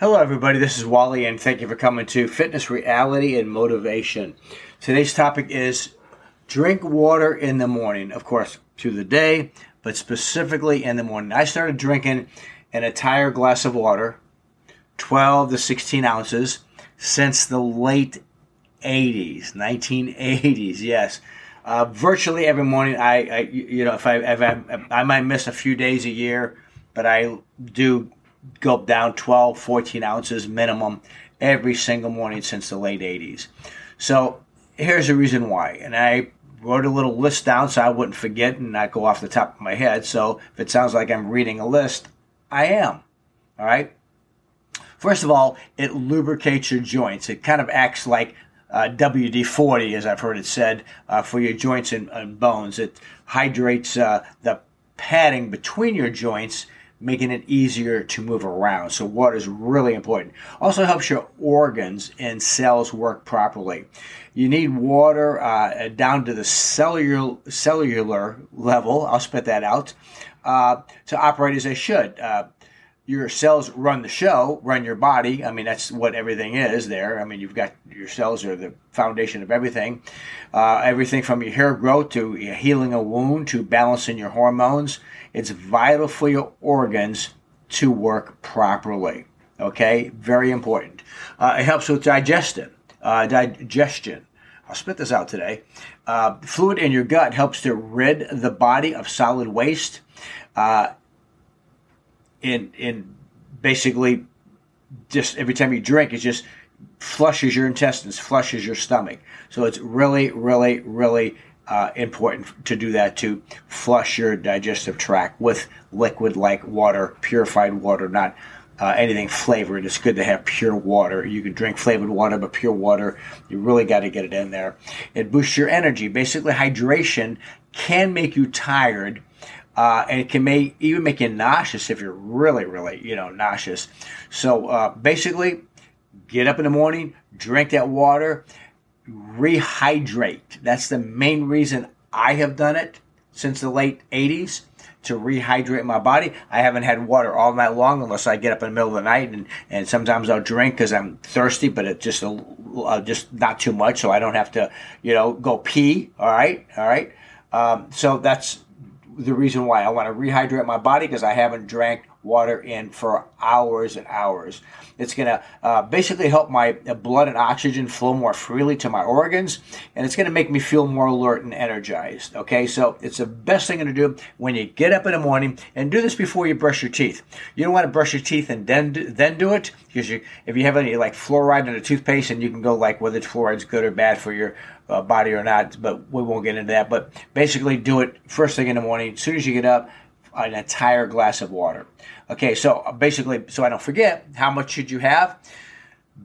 Hello, everybody. This is Wally, and thank you for coming to Fitness Reality and Motivation. Today's topic is drink water in the morning. Of course, through the day, but specifically in the morning. I started drinking an entire glass of water, 12 to 16 ounces, since the late 80s, 1980s. Yes. Uh, virtually every morning, I, I, you know, if I, if I, I might miss a few days a year, but I do go down 12, 14 ounces minimum every single morning since the late 80s. So here's the reason why. And I wrote a little list down so I wouldn't forget and not go off the top of my head. So if it sounds like I'm reading a list, I am. All right. First of all, it lubricates your joints. It kind of acts like uh, WD 40, as I've heard it said, uh, for your joints and, and bones. It hydrates uh, the padding between your joints making it easier to move around. So water is really important. Also helps your organs and cells work properly. You need water uh, down to the cellular cellular level. I'll spit that out uh, to operate as they should. Uh, your cells run the show, run your body. I mean, that's what everything is there. I mean, you've got your cells are the foundation of everything. Uh, everything from your hair growth to healing a wound to balancing your hormones. It's vital for your organs to work properly. Okay, very important. Uh, it helps with digestion. Uh, digestion. I'll spit this out today. Uh, fluid in your gut helps to rid the body of solid waste. In in basically just every time you drink, it just flushes your intestines, flushes your stomach. So it's really, really, really uh, important to do that to flush your digestive tract with liquid like water, purified water, not uh, anything flavored. It's good to have pure water. You can drink flavored water, but pure water, you really got to get it in there. It boosts your energy. Basically, hydration can make you tired uh, and it can make even make you nauseous if you're really, really, you know, nauseous. So uh, basically, get up in the morning, drink that water, rehydrate. That's the main reason I have done it since the late 80s to rehydrate my body. I haven't had water all night long unless I get up in the middle of the night and, and sometimes I'll drink because I'm thirsty, but it's just a, uh, just not too much, so I don't have to, you know, go pee. All right, all right. Um, so that's the reason why I want to rehydrate my body because I haven't drank water in for hours and hours. It's going to uh, basically help my blood and oxygen flow more freely to my organs, and it's going to make me feel more alert and energized. Okay, so it's the best thing to do when you get up in the morning, and do this before you brush your teeth. You don't want to brush your teeth and then do, then do it because you, if you have any like fluoride in a toothpaste, and you can go like whether fluoride's good or bad for your uh, body or not, but we won't get into that. But basically, do it first thing in the morning. As soon as you get up, an entire glass of water. Okay, so uh, basically, so I don't forget, how much should you have?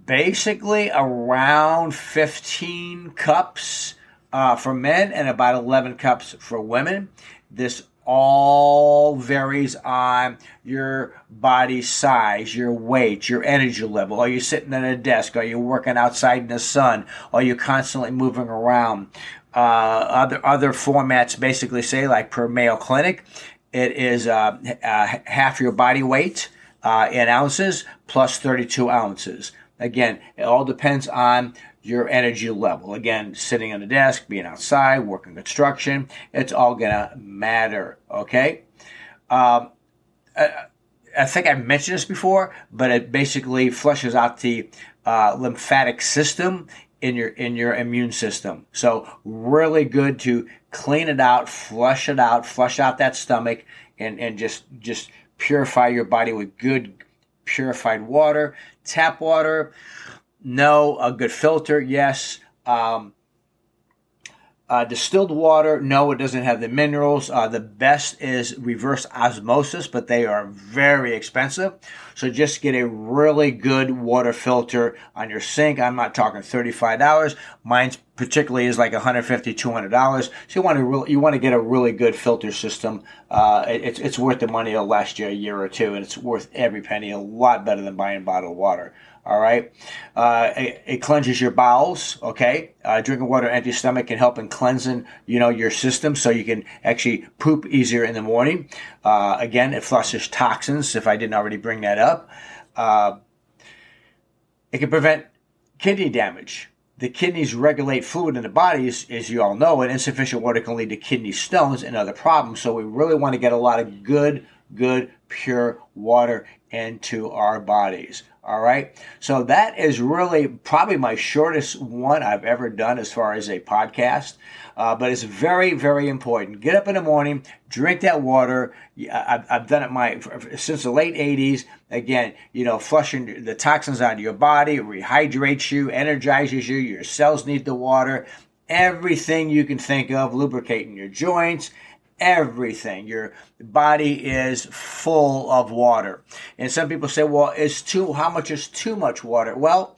Basically, around 15 cups uh, for men and about 11 cups for women. This all varies on your body size, your weight, your energy level. Are you sitting at a desk? Are you working outside in the sun? Are you constantly moving around? Uh, other other formats basically say like per Mayo Clinic, it is uh, uh, half your body weight uh, in ounces plus 32 ounces. Again, it all depends on your energy level. Again, sitting on a desk, being outside, working construction, it's all to matter. Okay. Um, I, I, think I mentioned this before, but it basically flushes out the uh, lymphatic system in your in your immune system. So really good to clean it out, flush it out, flush out that stomach, and and just just purify your body with good purified water. Tap water, no. A good filter, yes. Um, uh, distilled water, no, it doesn't have the minerals. Uh, the best is reverse osmosis, but they are very expensive. So just get a really good water filter on your sink. I'm not talking $35. Mine particularly is like $150, $200. So you want to really, you want to get a really good filter system. Uh, it's, it's worth the money. It'll last you a year or two and it's worth every penny. A lot better than buying bottled water. All right. Uh, it, it, cleanses your bowels. Okay. Uh, drinking water empty stomach can help in cleansing, you know, your system so you can actually poop easier in the morning. Uh, again, it flushes toxins if I didn't already bring that up. Uh, It can prevent kidney damage. The kidneys regulate fluid in the body, as, as you all know, and insufficient water can lead to kidney stones and other problems. So we really want to get a lot of good, good, pure water into our bodies. All right. So that is really probably my shortest one I've ever done as far as a podcast. Uh, but it's very, very important. Get up in the morning, drink that water. I've, I've done it my since the late 80s. Again, you know, flushing the toxins out of your body, rehydrates you, energizes you. Your cells need the water. Everything you can think of, lubricating your joints, everything. Your body is full of water. And some people say, well, is too, how much is too much water? Well,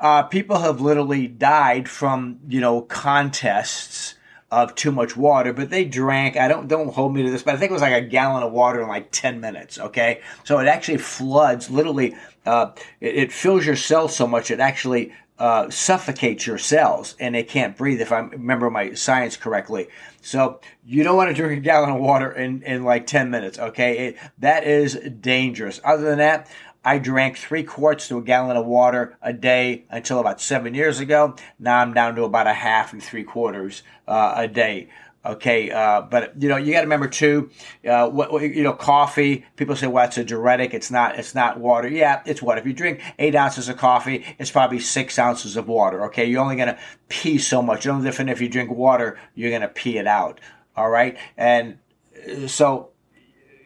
uh, people have literally died from, you know, contests of too much water, but they drank, I don't, don't hold me to this, but I think it was like a gallon of water in like 10 minutes. Okay. So it actually floods, literally, uh, it, it fills your cells so much, it actually uh, suffocates your cells and they can't breathe if I remember my science correctly. So you don't want to drink a gallon of water in, in like 10 minutes, okay? It, that is dangerous. Other than that, I drank three quarts to a gallon of water a day until about seven years ago. Now I'm down to about a half and three quarters uh, a day. Okay, uh, but you know you got to remember too. Uh, what, you know, coffee. People say, "Well, it's a diuretic. It's not. It's not water." Yeah, it's what. If you drink eight ounces of coffee, it's probably six ounces of water. Okay, you're only gonna pee so much. You No different if you drink water, you're gonna pee it out. All right, and uh, so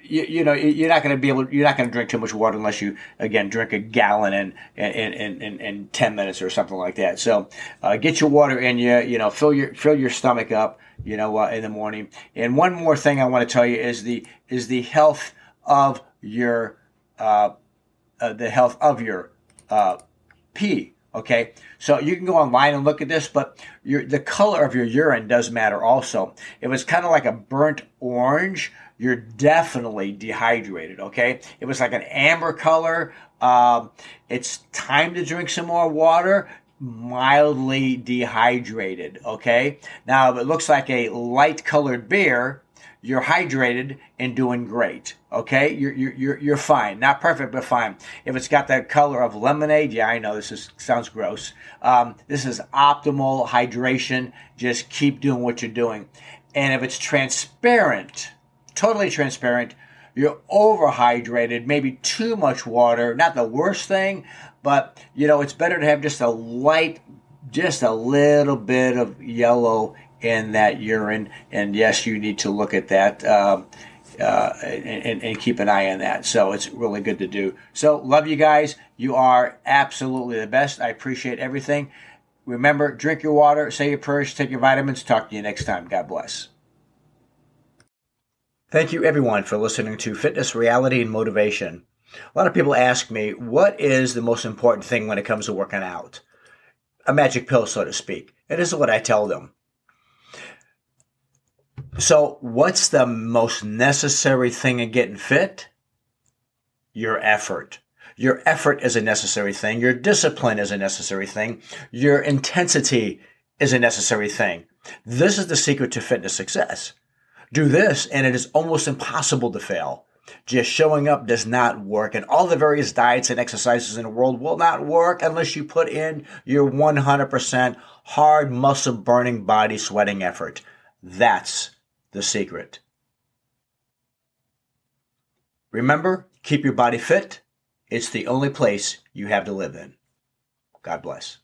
you, you, know you're not going to be able you're not going to drink too much water unless you again drink a gallon in in, in, in, in 10 minutes or something like that. So uh, get your water in you you know fill your fill your stomach up you know uh, in the morning. And one more thing i want to tell you is the is the health of your uh, uh the health of your uh, pee Okay, so you can go online and look at this, but your, the color of your urine does matter also. If it's kind of like a burnt orange, you're definitely dehydrated. Okay, it was like an amber color. Um, it's time to drink some more water. Mildly dehydrated. Okay, now if it looks like a light colored beer, you're hydrated and doing great. Okay, you're you're you're fine. Not perfect, but fine. If it's got that color of lemonade, yeah, I know this is sounds gross. Um, this is optimal hydration. Just keep doing what you're doing. And if it's transparent, totally transparent, you're overhydrated, maybe too much water. Not the worst thing, but you know it's better to have just a light, just a little bit of yellow in that urine. And yes, you need to look at that um, uh, and, and, keep an eye on that. So it's really good to do. So love you guys. You are absolutely the best. I appreciate everything. Remember, drink your water, say your prayers, take your vitamins. Talk to you next time. God bless. Thank you, everyone, for listening to Fitness, Reality, and Motivation. A lot of people ask me, what is the most important thing when it comes to working out? A magic pill, so to speak. And this is what I tell them. So, what's the most necessary thing in getting fit? Your effort. Your effort is a necessary thing. Your discipline is a necessary thing. Your intensity is a necessary thing. This is the secret to fitness success. Do this and it is almost impossible to fail. Just showing up does not work and all the various diets and exercises in the world will not work unless you put in your 100% hard muscle burning body sweating effort. That's the secret. Remember, keep your body fit. It's the only place you have to live in. God bless.